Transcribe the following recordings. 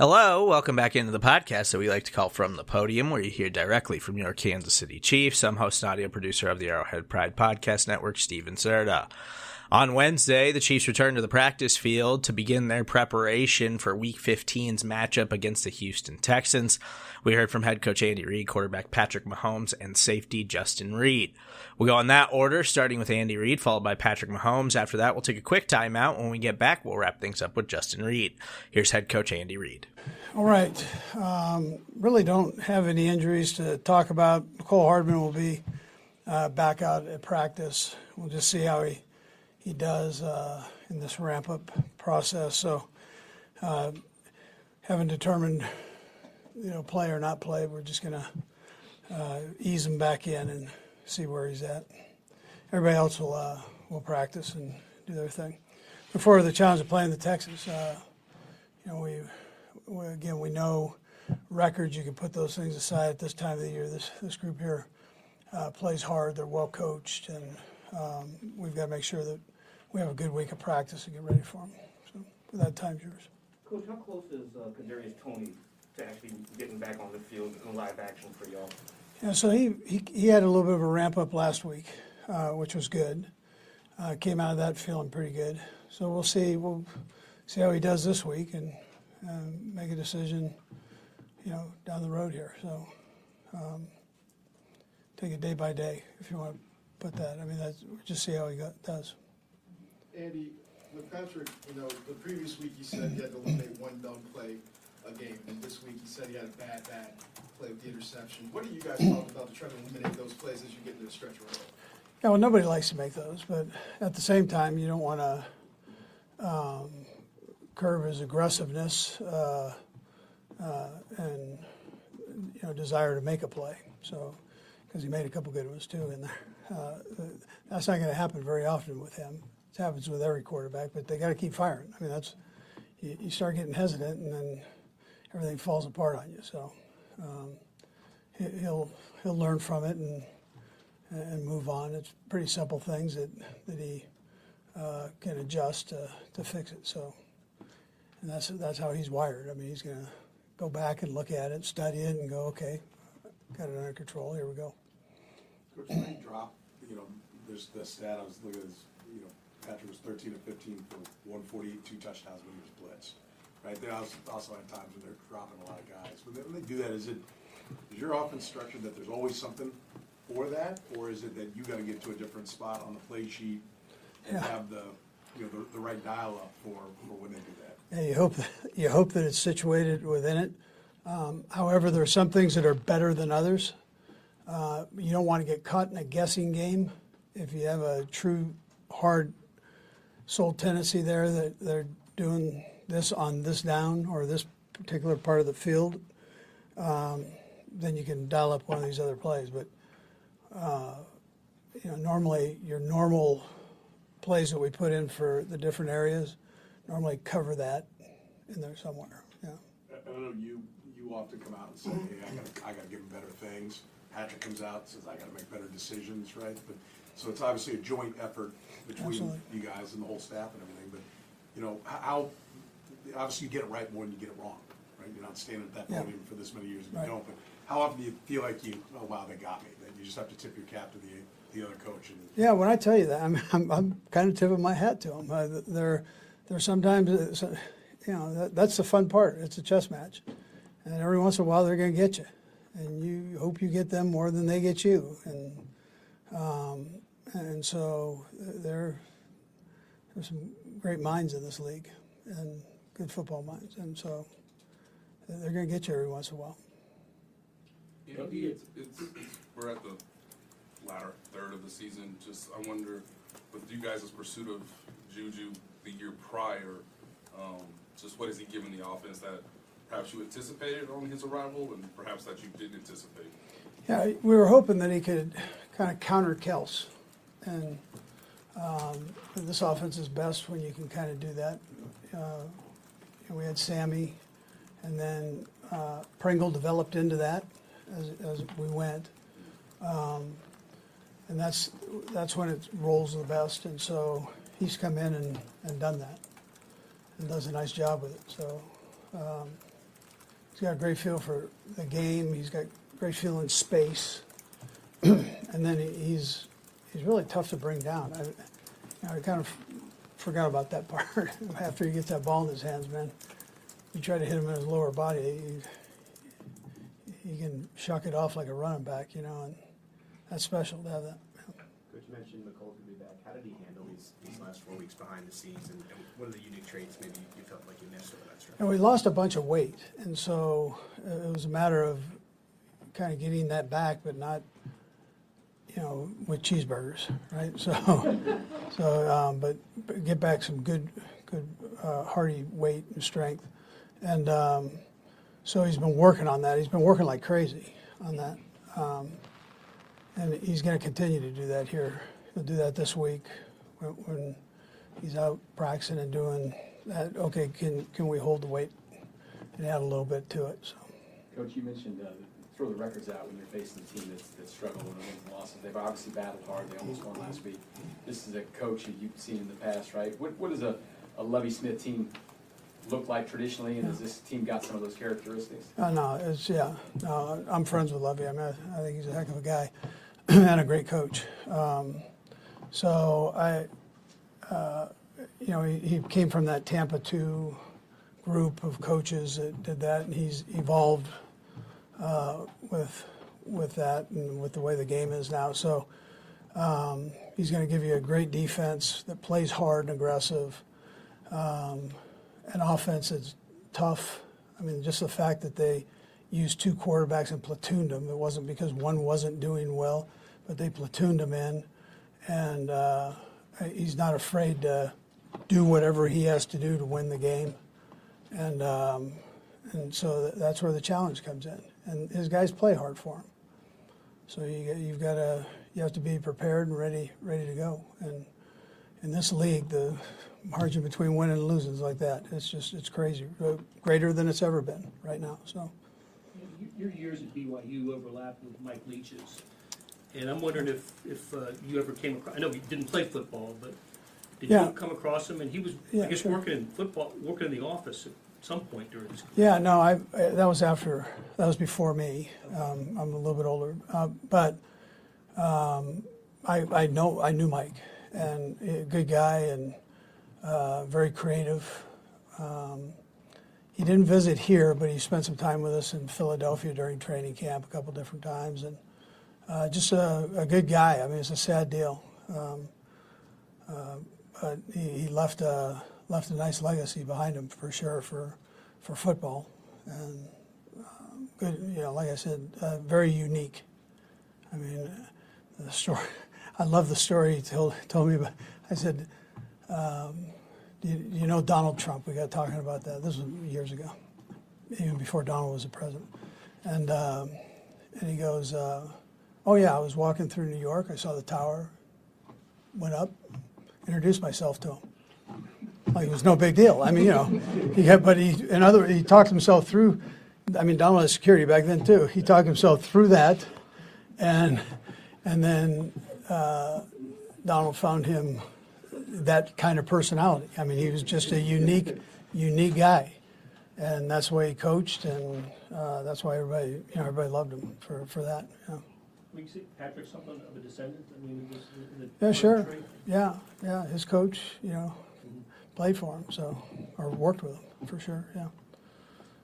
Hello, welcome back into the podcast that we like to call From the Podium, where you hear directly from your Kansas City Chiefs. I'm host and audio producer of the Arrowhead Pride Podcast Network, Steven Serta. On Wednesday, the Chiefs returned to the practice field to begin their preparation for Week 15's matchup against the Houston Texans. We heard from head coach Andy Reid, quarterback Patrick Mahomes, and safety Justin Reid. We'll go in that order, starting with Andy Reid, followed by Patrick Mahomes. After that, we'll take a quick timeout. When we get back, we'll wrap things up with Justin Reid. Here's head coach Andy Reid. All right. Um, really don't have any injuries to talk about. Cole Hardman will be uh, back out at practice. We'll just see how he he does uh, in this ramp up process. So, uh, haven't determined, you know, play or not play. We're just going to uh, ease him back in and see where he's at. Everybody else will uh, will practice and do their thing. Before the challenge of playing the Texans, uh, you know, we, we, again we know records. You can put those things aside at this time of the year. This this group here uh, plays hard. They're well coached and. Um, we've got to make sure that we have a good week of practice and get ready for them. So, with that, time's yours. Coach, how close is uh, Kadarius Toney to actually getting back on the field in live action for y'all? Yeah, so he, he, he had a little bit of a ramp up last week, uh, which was good. Uh, came out of that feeling pretty good. So we'll see we'll see how he does this week and uh, make a decision, you know, down the road here. So um, take it day by day if you want to put that. I mean, that's just see how he got, does. Andy, with Patrick, you know, the previous week you said he had to eliminate one dumb play a game, and this week he said he had a bad, bad play with the interception. What are you guys talking about to try to eliminate those plays as you get into the stretch run? Yeah, well, nobody likes to make those, but at the same time, you don't want to um, his aggressiveness uh, uh, and you know desire to make a play. So, because he made a couple good ones too in there. Uh, that's not going to happen very often with him. It happens with every quarterback, but they got to keep firing. I mean, that's you, you, start getting hesitant, and then everything falls apart on you. So um, he, will he'll learn from it and and move on. It's pretty simple things that that he uh, can adjust to, to fix it. So and that's that's how he's wired. I mean, he's to go back and look at it, study it, and go, okay, got it under control. Here we go. Coach, drop you know, there's the stat, I was looking at this, you know, Patrick was thirteen of fifteen for one forty-eight, two touchdowns when he was blitzed. Right, they also, also had times when they're dropping a lot of guys. When they, when they do that, is it, is your offense structured that there's always something for that? Or is it that you gotta get to a different spot on the play sheet and Yeah. have the, you know, the, the right dial up for, for when they do that? Yeah, you hope you hope that it's situated within it. Um, however, there are some things that are better than others. Uh, you don't want to get caught in a guessing game. If you have a true hard soul tendency there that they're doing this on this down or this particular part of the field, um, then you can dial up one of these other plays. But uh, you know, normally your normal plays that we put in for the different areas normally cover that in there somewhere. Yeah. I know, you, you often come out and say, hey, I gotta, I gotta give them better things. Patrick comes out and says, I gotta make better decisions, right? But, so it's obviously a joint effort between Absolutely. you guys and the whole staff and everything, but, you know, h- how, obviously you get it right more than you get it wrong, right? You're not standing at that Yeah. podium for this many years and Right. you don't, but how often do you feel like you, oh, wow, they got me? That you just have to tip your cap to the, the other coach and, Yeah, when I tell you that, I'm, I'm, I'm kind of tipping my hat to them. Uh, there are sometimes, uh, so- you know, that, that's the fun part. It's a chess match, and every once in a while they're going to get you, and you hope you get them more than they get you, and um, and so uh, there, there's some great minds in this league, and good football minds, and so they're going to get you every once in a while. Andy, it's, it's, it's, we're at the latter third of the season. Just I wonder, with you guys' pursuit of Juju the year prior, um, just what has he given the offense that perhaps you anticipated on his arrival, and perhaps that you didn't anticipate? Yeah, we were hoping that he could kind of counter Kelce. And um, this offense is best when you can kind of do that. Uh, and we had Sammy, and then uh, Pringle developed into that as, as we went. Um, and that's, that's when it rolls the best. And so he's come in and, and done that and does a nice job with it. So um, he's got a great feel for the game. He's got great feel in space, and then he- he's he's really tough to bring down. I, you know, I kind of forgot about that part. After he gets that ball in his hands, man, you try to hit him in his lower body, he, he can shuck it off like a running back, you know, and that's special to have that. Coach mentioned Mecole could be back. How did he handle these, these last four weeks behind the scenes, and, and what are the unique traits maybe you felt like you missed over that stretch? And we lost a bunch of weight, and so uh, it was a matter of kind of getting that back, but not, you know, with cheeseburgers, right? So, so, um, but, but get back some good, good uh, hearty weight and strength, and um, so he's been working on that. He's been working like crazy on that, um, and he's going to continue to do that here. He'll do that this week when, when he's out practicing and doing that. Okay, can can we hold the weight and add a little bit to it? So. Coach, you mentioned uh, throw the records out when you're facing a team that's, that's struggled with wins and losses. They've obviously battled hard. They almost won last week. This is a coach that you've seen in the past, right? What, what does a, a Lovie Smith team look like traditionally, and has this team got some of those characteristics? Uh, no, it's yeah. No, I'm friends with Lovie. I mean, I, I think he's a heck of a guy and a great coach. Um, so I, uh, you know, he, he came from that Tampa two group of coaches that did that, and he's evolved with with that and with the way the game is now. So um, he's going to give you a great defense that plays hard and aggressive, um, an offense that's tough. I mean, just the fact that they used two quarterbacks and platooned them. It wasn't because one wasn't doing well, but they platooned him in, and uh, he's not afraid to do whatever he has to do to win the game, and um, and so that's where the challenge comes in. And his guys play hard for him, so you you've got to you have to be prepared and ready ready to go. And in this league, the margin between winning and losing is like that. It's just it's crazy, greater than it's ever been right now. So. Your years at BYU overlapped with Mike Leach's, and I'm wondering if, if uh, you ever came across, I know you didn't play football, but did Yeah. you come across him? And he was, Yeah, I guess, sure. working in football, working in the office some point during his Yeah, no, I, I- that was after, that was before me. Um, I'm a little bit older, uh, but um, I, I know, I knew Mike, and a good guy and uh, very creative. Um, he didn't visit here, but he spent some time with us in Philadelphia during training camp a couple different times, and uh, just a, a good guy. I mean, it's a sad deal, um, uh, but he, he left a left a nice legacy behind him for sure for for football, and um, good. You know, like I said, uh, very unique. I mean, the story. I love the story he told told me about. I said. Um, you, you know Donald Trump. We got talking about that. This was years ago, even before Donald was the president. And um, and he goes, uh, "Oh yeah, I was walking through New York. I saw the tower. Went up, introduced myself to him. Like it was no big deal. I mean, you know, he had, but he in other he talked himself through. I mean, Donald had security back then too. He talked himself through that, and and then uh, Donald found him that kind of personality. I mean, he was just a unique, unique guy, and that's why he coached, and uh, that's why everybody, you know, everybody loved him for, for that. Yeah, see Patrick something of a descendant. I mean, it was in the yeah, sure. Yeah, yeah. His coach, you know, played for him, so or worked with him for sure. Yeah.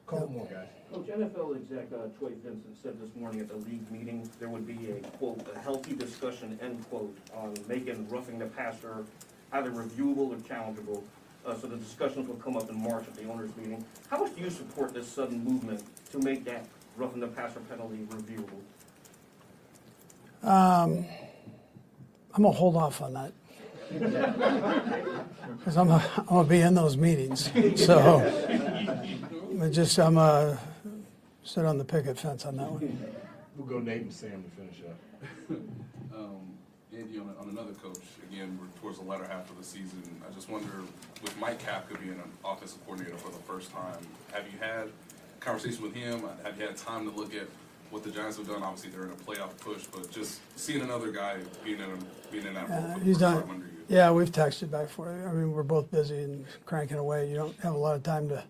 Couple more guys. Coach, NFL exec uh, Troy Vincent said this morning at the league meeting, there would be a, quote, "a healthy discussion," end quote, on making roughing the passer either reviewable or challengeable. Uh, So the discussions will come up in March at the owners' meeting. How much do you support this sudden movement to make that roughing the passer penalty reviewable? I'm gonna hold off on that. Because I'm, gonna- I'm gonna be in those meetings, so. I just, I'm gonna sit on the picket fence on that one. We'll go Nate and Sam to finish up. Um, Andy, on, on another coach, again, we're towards the latter half of the season. I just wonder, with Mike Kafka being an offensive coordinator for the first time, have you had conversation with him? Have you had time to look at what the Giants have done? Obviously, they're in a playoff push, but just seeing another guy being in, a, being in that role Uh, for the He's first done, time under you. Yeah, we've texted back for it. I mean, we're both busy and cranking away. You don't have a lot of time to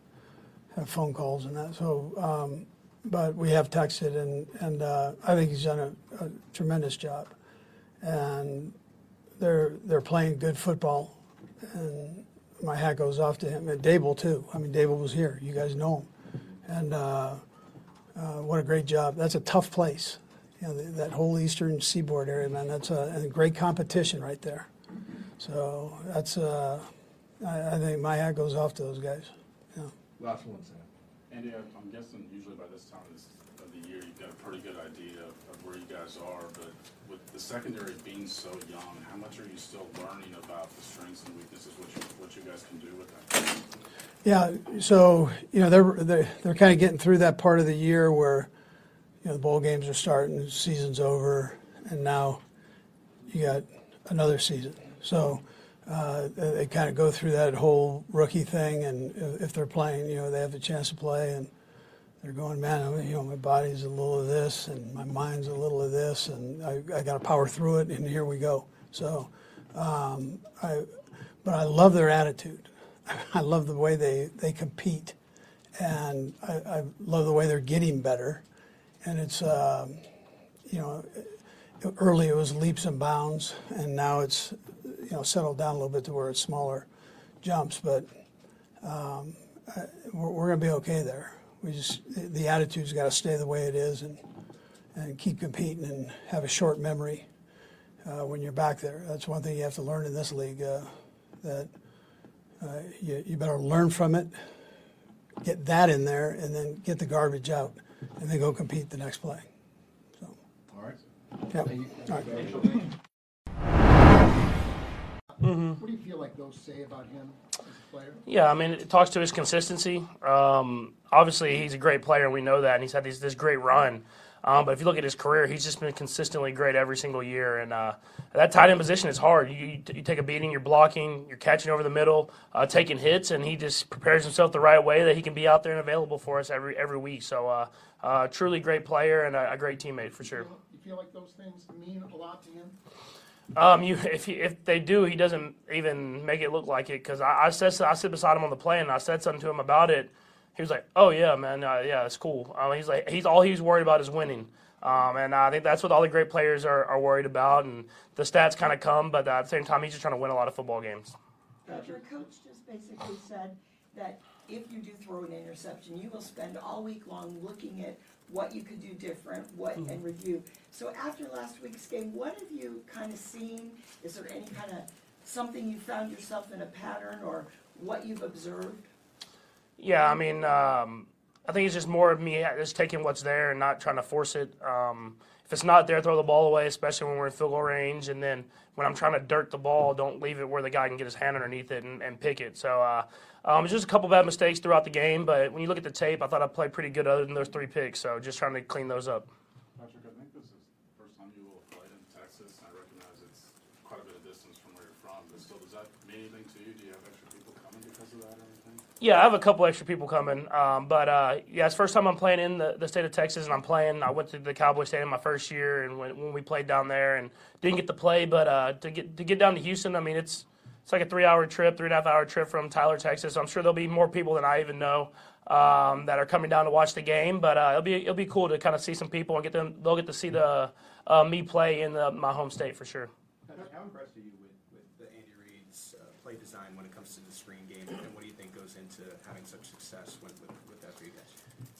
have phone calls and that, so, um, but we have texted and, and, uh, I think he's done a, a tremendous job. And they're, they're playing good football and my hat goes off to him and Daboll too. I mean, Daboll was here. You guys know him. And, uh, uh, what a great job. That's a tough place. You know, that whole eastern seaboard area, man, that's a, and great competition right there. So that's, uh, I, I think my hat goes off to those guys. Yeah. Last one, Sam. Andy, I'm I'm guessing usually by this time this- of the year, you've got a pretty good idea of of where you guys are, but with the secondary being so young, how much are you still learning about the strengths and weaknesses, what you, what you guys can do with that? Yeah, so, you know, they're, they're, they're kind of getting through that part of the year where, you know, the bowl games are starting, the season's over, and now you got another season. So, uh, they, kind of go through that whole rookie thing, and if, they're playing, you know, they have the chance to play, and they're going, man, you know, my body's a little of this, and my mind's a little of this, and I, I got to power through it, and here we go. So, um, I, but I love their attitude. I love the way they, they compete, and I, I love the way they're getting better. And it's, um, you know, early it was leaps and bounds, and now it's, you know, settled down a little bit to where it's smaller jumps. But um, I, we're, we're going to be okay there. We just the attitude's got to stay the way it is, and and keep competing and have a short memory uh, when you're back there. That's one thing you have to learn in this league. Uh, that uh, you, you better learn from it, get that in there, and then get the garbage out, and then go compete the next play. So, All right. yeah. Thank you. Right. What do you feel like those say about him as a player? Yeah, I mean, it talks to his consistency. Um, obviously, he's a great player, and we know that, and he's had this, this great run. Um, but if you look at his career, he's just been consistently great every single year. And uh, that tight end position is hard. You, you, you take a beating, you're blocking, you're catching over the middle, uh, taking hits, and he just prepares himself the right way that he can be out there and available for us every every week. So, uh, uh, truly great player and a, a great teammate for sure. You feel like those things mean a lot to him? Um, you if he, if they do, he doesn't even make it look like it because I, I said I sit beside him on the plane and I said something to him about it. He was like, "Oh yeah, man, uh, yeah, it's cool." Um, he's like, he's all he's worried about is winning, um, and I think that's what all the great players are, are worried about. And the stats kind of come, but at the same time, he's just trying to win a lot of football games. Your coach just basically said that if you do throw an interception, you will spend all week long looking at what you could do different, what and review. So after last week's game, what have you kind of seen? Is there any kind of something you found yourself in a pattern or what you've observed? Yeah, I mean, um, I think it's just more of me just taking what's there and not trying to force it. Um, if it's not there, throw the ball away, especially when we're in field goal range. And then when I'm trying to dirt the ball, don't leave it where the guy can get his hand underneath it and, and pick it. So uh, um, just a couple bad mistakes throughout the game. But when you look at the tape, I thought I played pretty good other than those three picks. So just trying to clean those up. Patrick, I think this is the first time you will have played in Texas. I recognize it's quite a bit of distance from where you're from, but still, does that mean anything to you? Do you have extra people coming because of that or anything? Yeah, I have a couple extra people coming, um, but uh, yeah, it's first time I'm playing in the, the state of Texas, and I'm playing. I went to the Cowboy Stadium my first year, and when, when we played down there, and didn't get to play, but uh, to get to get down to Houston, I mean, it's it's like a three hour trip, three and a half hour trip from Tyler, Texas. I'm sure there'll be more people than I even know um, that are coming down to watch the game, but uh, it'll be it'll be cool to kind of see some people and get them. They'll get to see the uh, me play in the, my home state for sure. How impressed are you with, with the Andy Reid's uh, play design when it comes to the screen game, and what do you think goes into having such success that?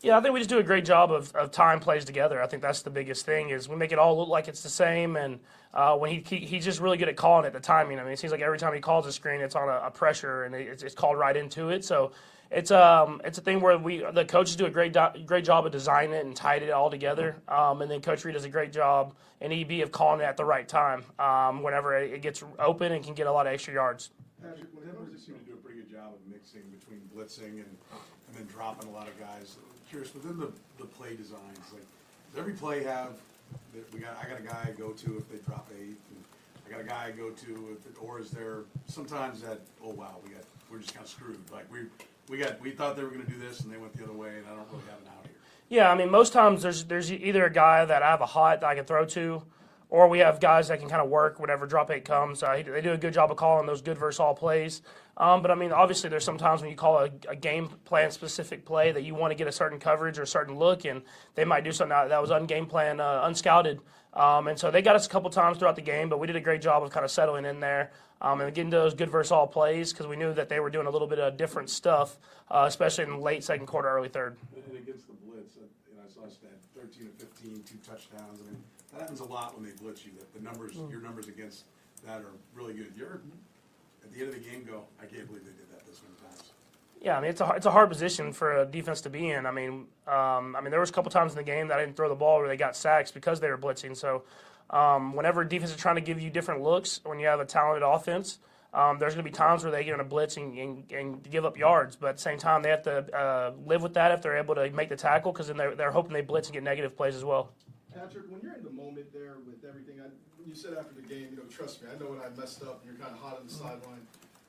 Yeah, I think we just do a great job of, of tying plays together. I think that's the biggest thing is we make it all look like it's the same. And uh, when he, he he's just really good at calling it, the timing. I mean, it seems like every time he calls a screen, it's on a, a pressure and it's, it's called right into it. So it's um it's a thing where we the coaches do a great do, great job of designing it and tied it all together, um, and then Coach Reid does a great job and EB of calling it at the right time um, whenever it, it gets open and can get a lot of extra yards. Patrick, whenever they seem to do a pretty good job of mixing between blitzing and, and then dropping a lot of guys. Curious within the, the play designs, like does every play have that we got? I got a guy I go to if they drop eight, and I got a guy I go to if or is there sometimes that oh wow we got we're just kind of screwed like we we got we thought they were going to do this and they went the other way and I don't really have an out here. Yeah, I mean, most times there's there's either a guy that I have a hot that I can throw to, or we have guys that can kind of work whenever drop eight comes. Uh, they do a good job of calling those good versus all plays. Um, but I mean, obviously, there's sometimes when you call a, a game plan specific play that you want to get a certain coverage or a certain look, and they might do something that was ungame plan, uh, unscouted. Um, and so they got us a couple times throughout the game, but we did a great job of kind of settling in there um, and getting to those good versus all plays because we knew that they were doing a little bit of different stuff, uh, especially in late second quarter, early third. And against the blitz, you know, I saw a stat, 13 to 15, two touchdowns. I mean, that happens a lot when they blitz you. That the numbers, Mm. your numbers against that are really good. You're at the end of the game, go. I can't believe they did that this many times. Yeah, I mean it's a it's a hard position for a defense to be in. I mean, um, I mean there was a couple times in the game that I didn't throw the ball where they got sacks because they were blitzing. So um, whenever defense is trying to give you different looks, when you have a talented offense, um, there's going to be times where they get in a blitz and, and, and give up yards. But at the same time, they have to uh, live with that if they're able to make the tackle because then they're, they're hoping they blitz and get negative plays as well. Patrick, when you're in the moment there with everything, I, you said after the game, you know, trust me, I know when I messed up and you're kind of hot on the mm-hmm. sideline.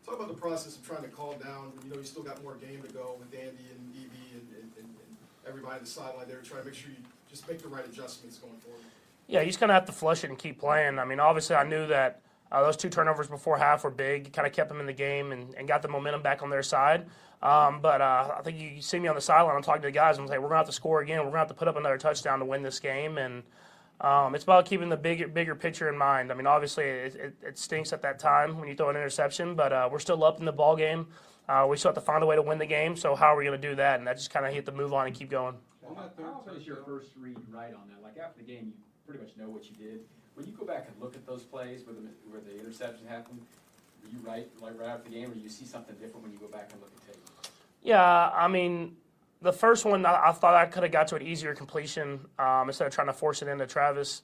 Talk about the process of trying to calm down. You know, you still got more game to go with Andy and EB and, and, and, and everybody on the sideline there, trying to make sure you just make the right adjustments going forward. Yeah, you just kind of have to flush it and keep playing. I mean, obviously, I knew that uh, those two turnovers before half were big. Kind of kept them in the game and, and got the momentum back on their side. Um, but uh, I think you see me on the sideline. I'm talking to the guys. I'm we're going to have to score again. We're going to have to put up another touchdown to win this game. And um, it's about keeping the bigger bigger picture in mind. I mean, obviously, it, it, it stinks at that time when you throw an interception, but uh, we're still up in the ball game. Uh, we still have to find a way to win the game. So how are we going to do that? And that just kind of hit the move on and keep going. How often is your first read right on that? Like after the game, you pretty much know what you did. When you go back and look at those plays where the, where the interception happened, were you right like right after the game, or you see something different when you go back and look at tape? Yeah, I mean, the first one I, I thought I could have got to an easier completion um, instead of trying to force it into Travis.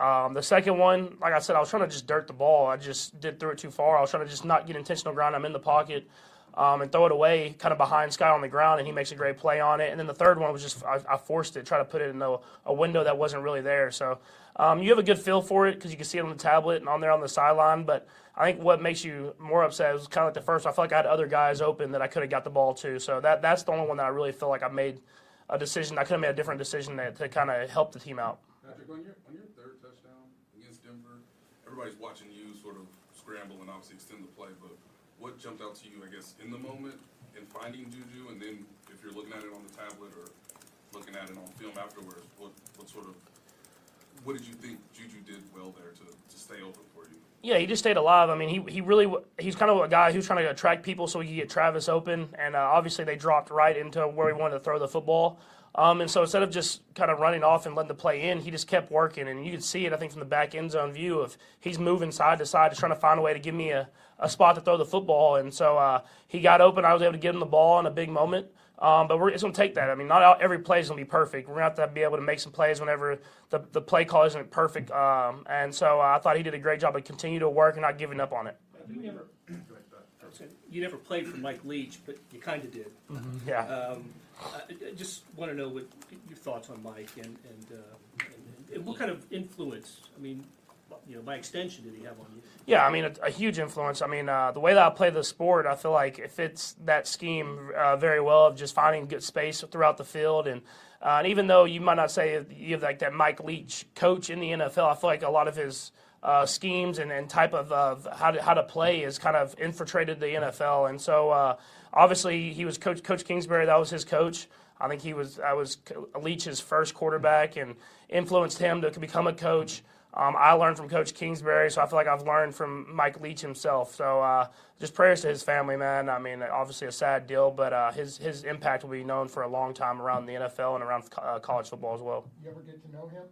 Um, the second one, like I said, I was trying to just dirt the ball. I just did threw it too far. I was trying to just not get intentional ground. I'm in the pocket um, and throw it away, kind of behind Skyy on the ground, and he makes a great play on it. And then the third one was just I, I forced it, try to put it in a, a window that wasn't really there. So um, you have a good feel for it because you can see it on the tablet and on there on the sideline. But I think what makes you more upset is kind of like the first. I feel like I had other guys open that I could have got the ball to. So that that's the only one that I really feel like I made a decision. I could have made a different decision to, to kind of help the team out. Patrick, on your, on your third touchdown against Denver, everybody's watching you sort of scramble and obviously extend the play, but what jumped out to you, I guess, in the moment in finding Juju, and then if you're looking at it on the tablet or looking at it on film afterwards, what, what sort of, what did you think Juju did well there to, to stay open for you? Yeah, he just stayed alive. I mean, he, he really he's kind of a guy who's trying to attract people so he could get Travis open, and uh, obviously they dropped right into where he wanted to throw the football. Um, and so instead of just kind of running off and letting the play in, he just kept working, and you could see it. I think from the back end zone view of he's moving side to side, just trying to find a way to give me a, a spot to throw the football. And so uh, he got open. I was able to give him the ball in a big moment. Um, but we're, it's going to take that. I mean, not all, every play is going to be perfect. We're going to have to be able to make some plays whenever the, the play call isn't perfect. Um, and so uh, I thought he did a great job of continuing to work and not giving up on it. You never, you never played for Mike Leach, but you kind of did. Mhm, yeah. Um, I, I just want to know what your thoughts on Mike and and, uh, and and what kind of influence. I mean, you know, by extension, did he have on you? Yeah, I mean, a, a huge influence. I mean, uh, the way that I play the sport, I feel like it fits that scheme uh, very well of just finding good space throughout the field. And, uh, and even though you might not say you have like that Mike Leach coach in the NFL, I feel like a lot of his uh, schemes and, and type of uh, how, to, how to play is kind of infiltrated the NFL. And so uh, obviously he was coach Coach Kingsbury. That was his coach. I think he was I was Leach's first quarterback and influenced him to become a coach. Um, I learned from Coach Kingsbury, so I feel like I've learned from Mike Leach himself. So uh, just prayers to his family, man. I mean, obviously a sad deal, but uh, his his impact will be known for a long time around the NFL and around uh, college football as well. You ever get to know him?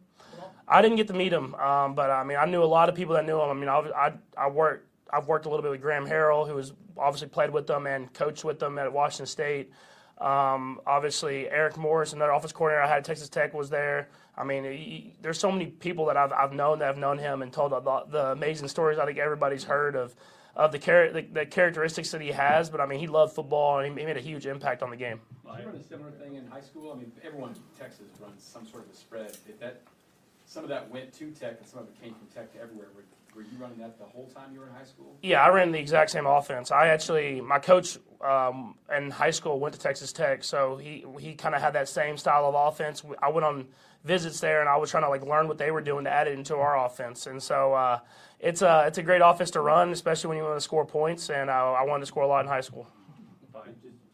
I didn't get to meet him, um, but I mean, I knew a lot of people that knew him. I mean, I I, I worked. I've worked a little bit with Graham Harrell, who has obviously played with them and coached with them at Washington State. Um, obviously, Eric Morris, another office coordinator I had at Texas Tech, was there. I mean, he, there's so many people that I've, I've known that have known him and told the, the amazing stories I think everybody's heard of of the, char- the, the characteristics that he has. But I mean, he loved football and he, he made a huge impact on the game. Did you run a similar thing in high school? I mean, everyone in Texas runs some sort of a spread. If that some of that went to Tech and some of it came from Tech to everywhere. Were, were you running that the whole time you were in high school? Yeah, I ran the exact same offense. I actually, my coach um, in high school went to Texas Tech, so he he kind of had that same style of offense. I went on visits there, and I was trying to like learn what they were doing to add it into our offense. And so uh, it's a it's a great offense to run, especially when you want to score points. And uh, I wanted to score a lot in high school.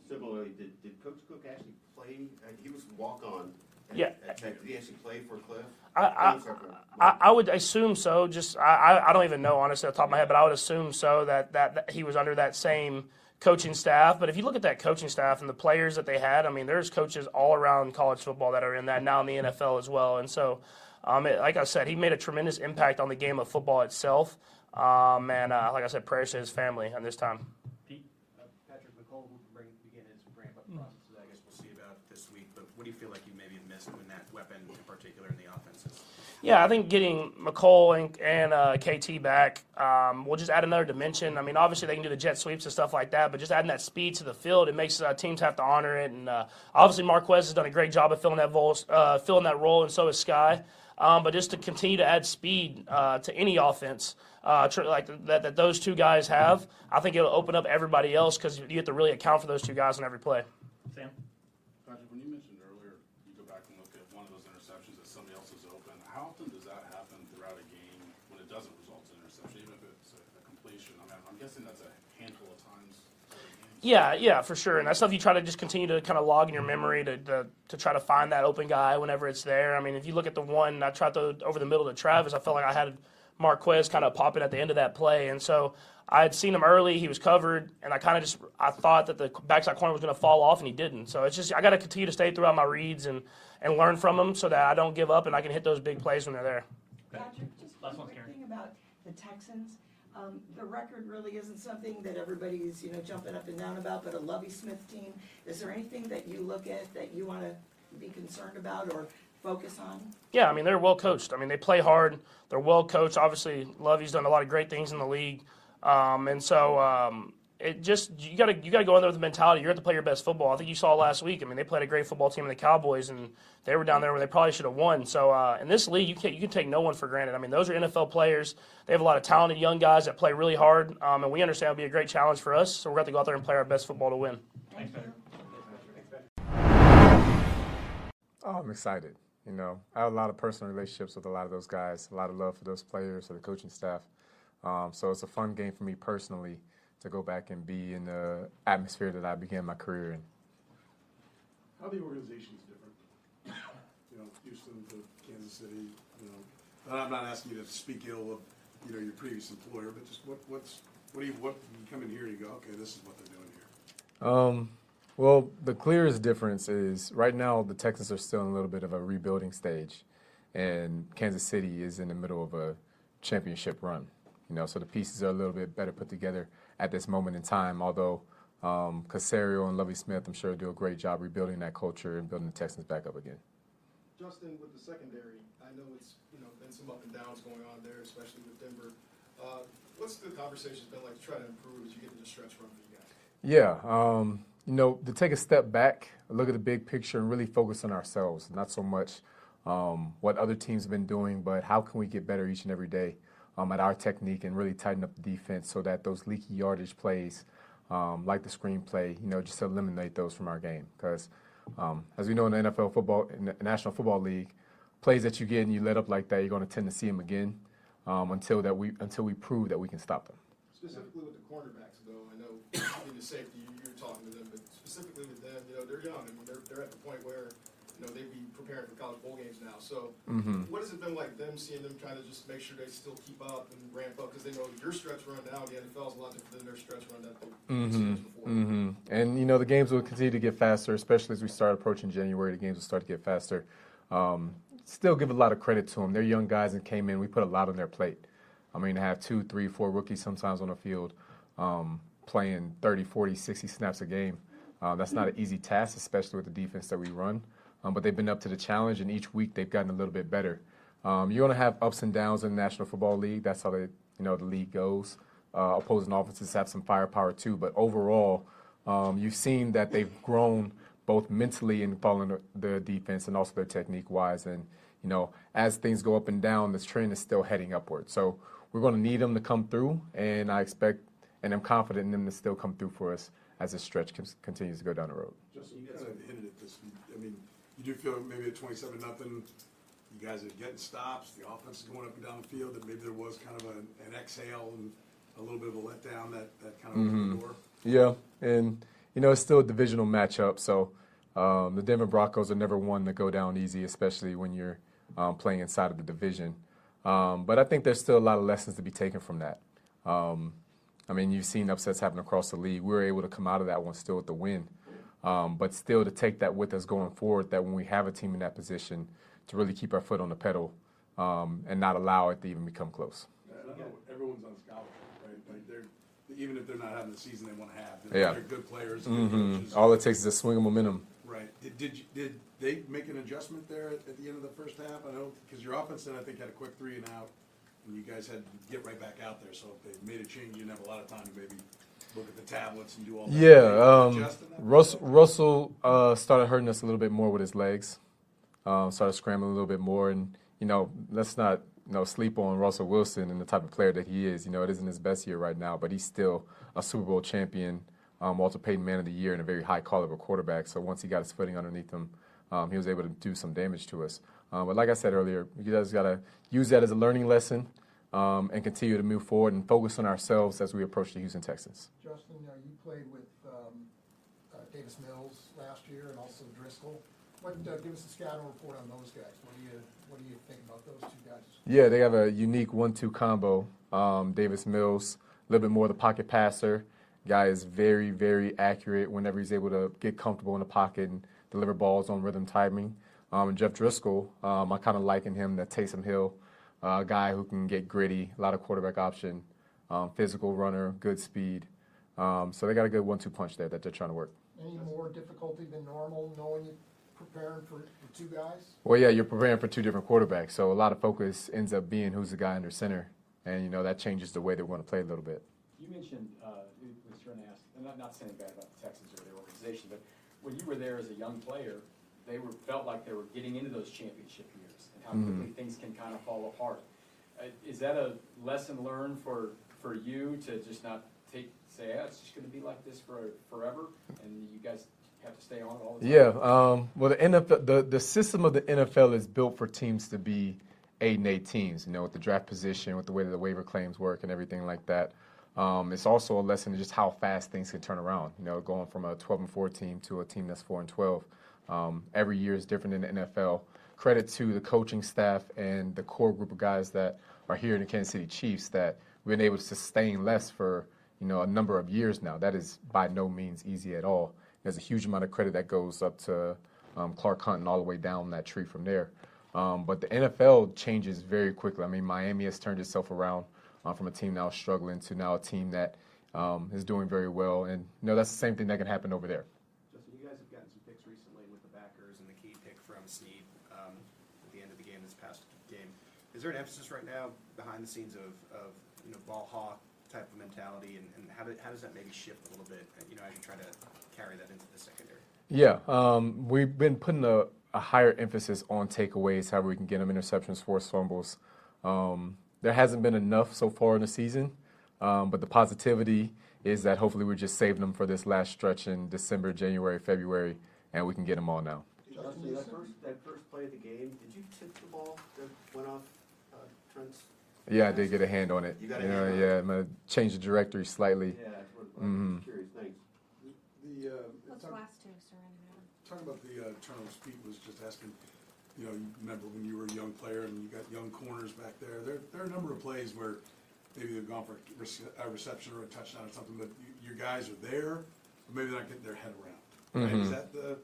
Similarly, did, did Coach Cook actually play? Uh, he was walk on. Yeah. Did he actually play for Cliff? I, I, I, I would assume so. Just I, I don't even know honestly off the top of my head, but I would assume so that, that, that he was under that same coaching staff. But if you look at that coaching staff and the players that they had, I mean, there's coaches all around college football that are in that now in the NFL as well. And so, um, it, like I said, he made a tremendous impact on the game of football itself. Um, and uh, like I said, prayers to his family on this time. Pete, uh, Patrick Mecole will bring, begin his ramp up process. I guess we'll see about this week. But what do you feel like you maybe missed when that weapon in particular in the offenses? Yeah, I think getting Mecole and, and uh, KT back um, will just add another dimension. I mean, obviously they can do the jet sweeps and stuff like that, but just adding that speed to the field, it makes uh, teams have to honor it. And uh, obviously Marquez has done a great job of filling that role, uh, filling that role, and so has Skyy. Um, but just to continue to add speed uh, to any offense, uh, tr- like that, that those two guys have, I think it'll open up everybody else because you have to really account for those two guys on every play. Sam? Patrick, when you mentioned earlier, you go back and look at one of those interceptions that somebody else is open. How often does that happen throughout a game when it doesn't result in interception, even if it's a, a completion? I mean, I'm guessing that's a handful of times. Yeah, yeah, for sure. And that's stuff you try to just continue to kind of log in your memory to, to, to try to find that open guy whenever it's there. I mean, if you look at the one I tried to over the middle to Travis, I felt like I had Marquez kind of popping at the end of that play, and so I had seen him early. He was covered, and I kind of just I thought that the backside corner was going to fall off, and he didn't. So it's just I got to continue to stay throughout my reads and and learn from them so that I don't give up and I can hit those big plays when they're there. Patrick, just one quick thing about the Texans. Um, the record really isn't something that everybody's, you know, jumping up and down about, but a Lovie Smith team, is there anything that you look at that you want to be concerned about or focus on? Yeah, I mean they're well coached. I mean they play hard. They're well coached. Obviously, Lovie's done a lot of great things in the league, um, and so um, it just you got to you got to go in there with the mentality you're going to play your best football. I think you saw last week. I mean they played a great football team in the Cowboys, and they were down there where they probably should have won. So uh, in this league, you can you can take no one for granted. I mean those are NFL players. They have a lot of talented young guys that play really hard, um, and we understand it'll be a great challenge for us. So we're going to go out there and play our best football to win. Thanks, Patrick. Oh, I'm excited. You know, I have a lot of personal relationships with a lot of those guys, a lot of love for those players, for the coaching staff. Um, so it's a fun game for me personally to go back and be in the atmosphere that I began my career in. How the organization's different? You know, Houston to Kansas City, you know. And I'm not asking you to speak ill of, you know, your previous employer, but just what, what's, what do you, what, you come in here and you go, okay, this is what they're doing here. Um, well, the clearest difference is right now the Texans are still in a little bit of a rebuilding stage, and Kansas City is in the middle of a championship run. You know, so the pieces are a little bit better put together at this moment in time. Although um, Caserio and Lovie Smith, I'm sure, do a great job rebuilding that culture and building the Texans back up again. Justin, with the secondary, I know it's, you know, been some up and downs going on there, especially with Denver. Uh, what's the conversation been like to try to improve as you get into the stretch run for you guys? Yeah, um, you know, to take a step back, look at the big picture, and really focus on ourselves. Not so much um, what other teams have been doing, but how can we get better each and every day um, at our technique and really tighten up the defense so that those leaky yardage plays, um, like the screenplay, you know, just eliminate those from our game. Because um, as we know in the NFL football, in the National Football League, plays that you get and you let up like that, you're going to tend to see them again um, until that we until we prove that we can stop them. Specifically with the cornerbacks, though, I know in the safety you, you're talking to them, but specifically with them, you know, they're young. I mean, they're, they're at the point where, you know, they'd be preparing for college bowl games now. So, Mhm. what has it been like them seeing them trying to just make sure they still keep up and ramp up because they know your stretch run now, the NFL is a lot different than their stretch run that they mm-hmm. mm hmm. And you know the games will continue to get faster, especially as we start approaching January. The games will start to get faster. Um, still give a lot of credit to them. They're young guys and came in. We put a lot on their plate. I mean, to have two, three, four rookies sometimes on the field um, playing 30, 40, 60 snaps a game, uh, that's not an easy task, especially with the defense that we run. Um, but they've been up to the challenge, and each week they've gotten a little bit better. Um, you're going to have ups and downs in the National Football League. That's how they, you know, the league goes. Uh, opposing offenses have some firepower too, but overall, um, you've seen that they've grown both mentally and following the defense and also their technique wise. And you know, as things go up and down, this trend is still heading upward. So we're going to need them to come through, and I expect and I'm confident in them to still come through for us as this stretch continues to go down the road. Justin, you kind of hinted at this. I mean, you do feel maybe at 27 nothing, you guys are getting stops, the offense is going up and down the field, that maybe there was kind of an, an exhale and a little bit of a letdown that, that kind of mm-hmm. opened the door? Yeah, and, you know, it's still a divisional matchup, so um, the Denver Broncos are never one to go down easy, especially when you're um, playing inside of the division. Um, but I think there's still a lot of lessons to be taken from that. I mean, you've seen upsets happen across the league. We were able to come out of that one still with the win. Um, but still to take that with us going forward, that when we have a team in that position, to really keep our foot on the pedal um, and not allow it to even become close. Yeah, everyone's on scholarship, right? Like they're, even if they're not having the season they want to have, they're, yeah. they're good players. Mm-hmm. All it takes is a swing of momentum. Right. Did, did, did they make an adjustment there at, at the end of the first half? I know because your offense then I think had a quick three and out and you guys had to get right back out there. So if they made a change, you didn't have a lot of time to maybe look at the tablets and do all that. Yeah, um, Russell, Russell uh, started hurting us a little bit more with his legs. Um, started scrambling a little bit more, and you know, let's not you know sleep on Russell Wilson and the type of player that he is. You know, it isn't his best year right now, but he's still a Super Bowl champion, um, Walter Payton Man of the Year, and a very high caliber quarterback. So once he got his footing underneath him, um, he was able to do some damage to us. Uh, but like I said earlier, you guys got to use that as a learning lesson um, and continue to move forward and focus on ourselves as we approach the Houston Texans. Justin, uh, you played with um, uh, Davis Mills last year and also Driskel. What, uh, give us a scouting report on those guys. What do you What do you think about those two guys? Yeah, they have a unique one-two combo. Um, Davis Mills, a little bit more of the pocket passer. Guy is very, very accurate whenever he's able to get comfortable in the pocket and deliver balls on rhythm timing. Um, Jeff Driskel, um, I kind of liken him to Taysom Hill uh, a guy who can get gritty, a lot of quarterback option, um, physical runner, good speed. Um, so they got a good one-two punch there that they're trying to work. Any more difficulty than normal knowing you're preparing for, for two guys? Well, yeah, you're preparing for two different quarterbacks, so a lot of focus ends up being who's the guy under center, and you know that changes the way they're going to play a little bit. You mentioned uh, was trying to ask, I'm not not saying bad about the Texans or their organization, but when you were there as a young player, they were felt like they were getting into those championship years and how quickly mm-hmm. things can kind of fall apart. Uh, is that a lesson learned for, for you to just not take, say, yeah, it's just going to be like this for forever, and you guys have to stay on it all the time? Yeah. Um, well, the NFL, the, the system of the NFL is built for teams to be eight and eight teams. You know, with the draft position, with the way that the waiver claims work, and everything like that. Um, it's also a lesson in just how fast things can turn around. You know, going from a 12 and 4 team to a team that's 4 and 12. Um, every year is different in the NFL credit to the coaching staff and the core group of guys that are here in the Kansas City Chiefs that we've been able to sustain less for you know a number of years now. That is by no means easy at all. There's a huge amount of credit that goes up to um, Clark Hunt and all the way down that tree from there. Um, but the NFL changes very quickly. I mean, Miami has turned itself around uh, from a team now struggling to now a team that um, is doing very well. And you know that's the same thing that can happen over there. Is there an emphasis right now behind the scenes of, of you know ball hawk type of mentality, and, and how, do, how does that maybe shift a little bit? You know, as you try to carry that into the secondary. Yeah, um, we've been putting a, a, higher emphasis on takeaways, however we can get them interceptions, forced fumbles. Um, there hasn't been enough so far in the season, um, but the positivity is that hopefully we're just saving them for this last stretch in December, January, February, and we can get them all now. Justin, that first, that first play of the game, did you tip the ball that went off yeah, I did get a hand on it. You got a hand on yeah, it. I'm gonna change the directory slightly. Yeah, that's what I'm mm-hmm. curious. Thanks. The, uh, What's talk, last two, surrender? Talking about the uh, turnovers, Pete was just asking. You know, you remember when you were a young player and you got young corners back there. There, there are a number of plays where maybe they've gone for a reception or a touchdown or something, but you, your guys are there, but maybe they're not getting their head around. Right? Mm-hmm. Is that the? Is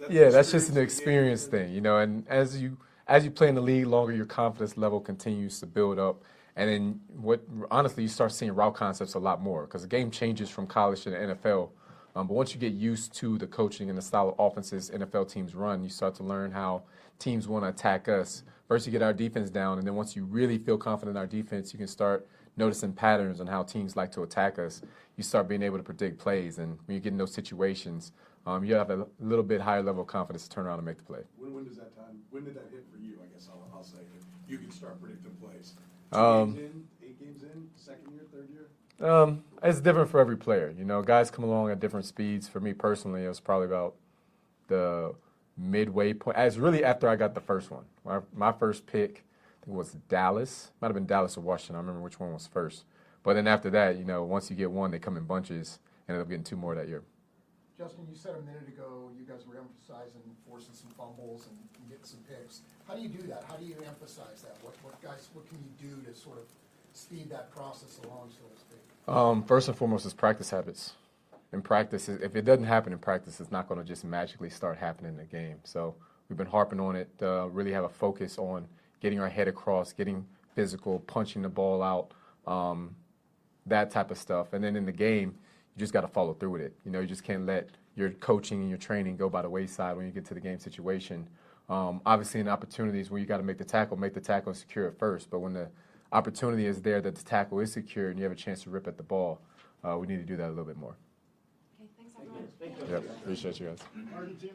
that yeah, that's just an experience thing, you know. And as you as you play in the league longer, your confidence level continues to build up, And then what honestly you start seeing route concepts a lot more because the game changes from college to the NFL. Um, but once you get used to the coaching and the style of offenses NFL teams run, you start to learn how teams want to attack us. First, you get our defense down, and then once you really feel confident in our defense, you can start noticing patterns on how teams like to attack us. You start being able to predict plays, and when you get in those situations, um, you have a little bit higher level of confidence to turn around and make the play. When, when does that time, when did that hit for you, I guess I'll, I'll say, you can start predicting plays? Two Um, games in, eight games in, second year, third year? Um, it's different for every player. You know, guys come along at different speeds. For me personally, it was probably about the midway point. As really after I got the first one. My, my first pick I think was Dallas. Might have been Dallas or Washington. I don't remember which one was first. But then after that, you know, once you get one, they come in bunches. Ended up getting two more that year. Justin, you said a minute ago you guys were emphasizing forcing some fumbles and and getting some picks. How do you do that? How do you emphasize that? What, what guys, what can you do to sort of speed that process along, so to speak? Um, first and foremost is practice habits. In practice, if it doesn't happen in practice, it's not going to just magically start happening in the game. So we've been harping on it. Uh, really have a focus on getting our head across, getting physical, punching the ball out, um, that type of stuff. And then in the game, you just got to follow through with it. You know, you just can't let your coaching and your training go by the wayside when you get to the game situation. Um, obviously, in opportunities where you got to make the tackle, make the tackle and secure it first. But when the opportunity is there that the tackle is secure and you have a chance to rip at the ball, uh, we need to do that a little bit more. Okay, thanks everyone. Yep, appreciate you guys. Argentina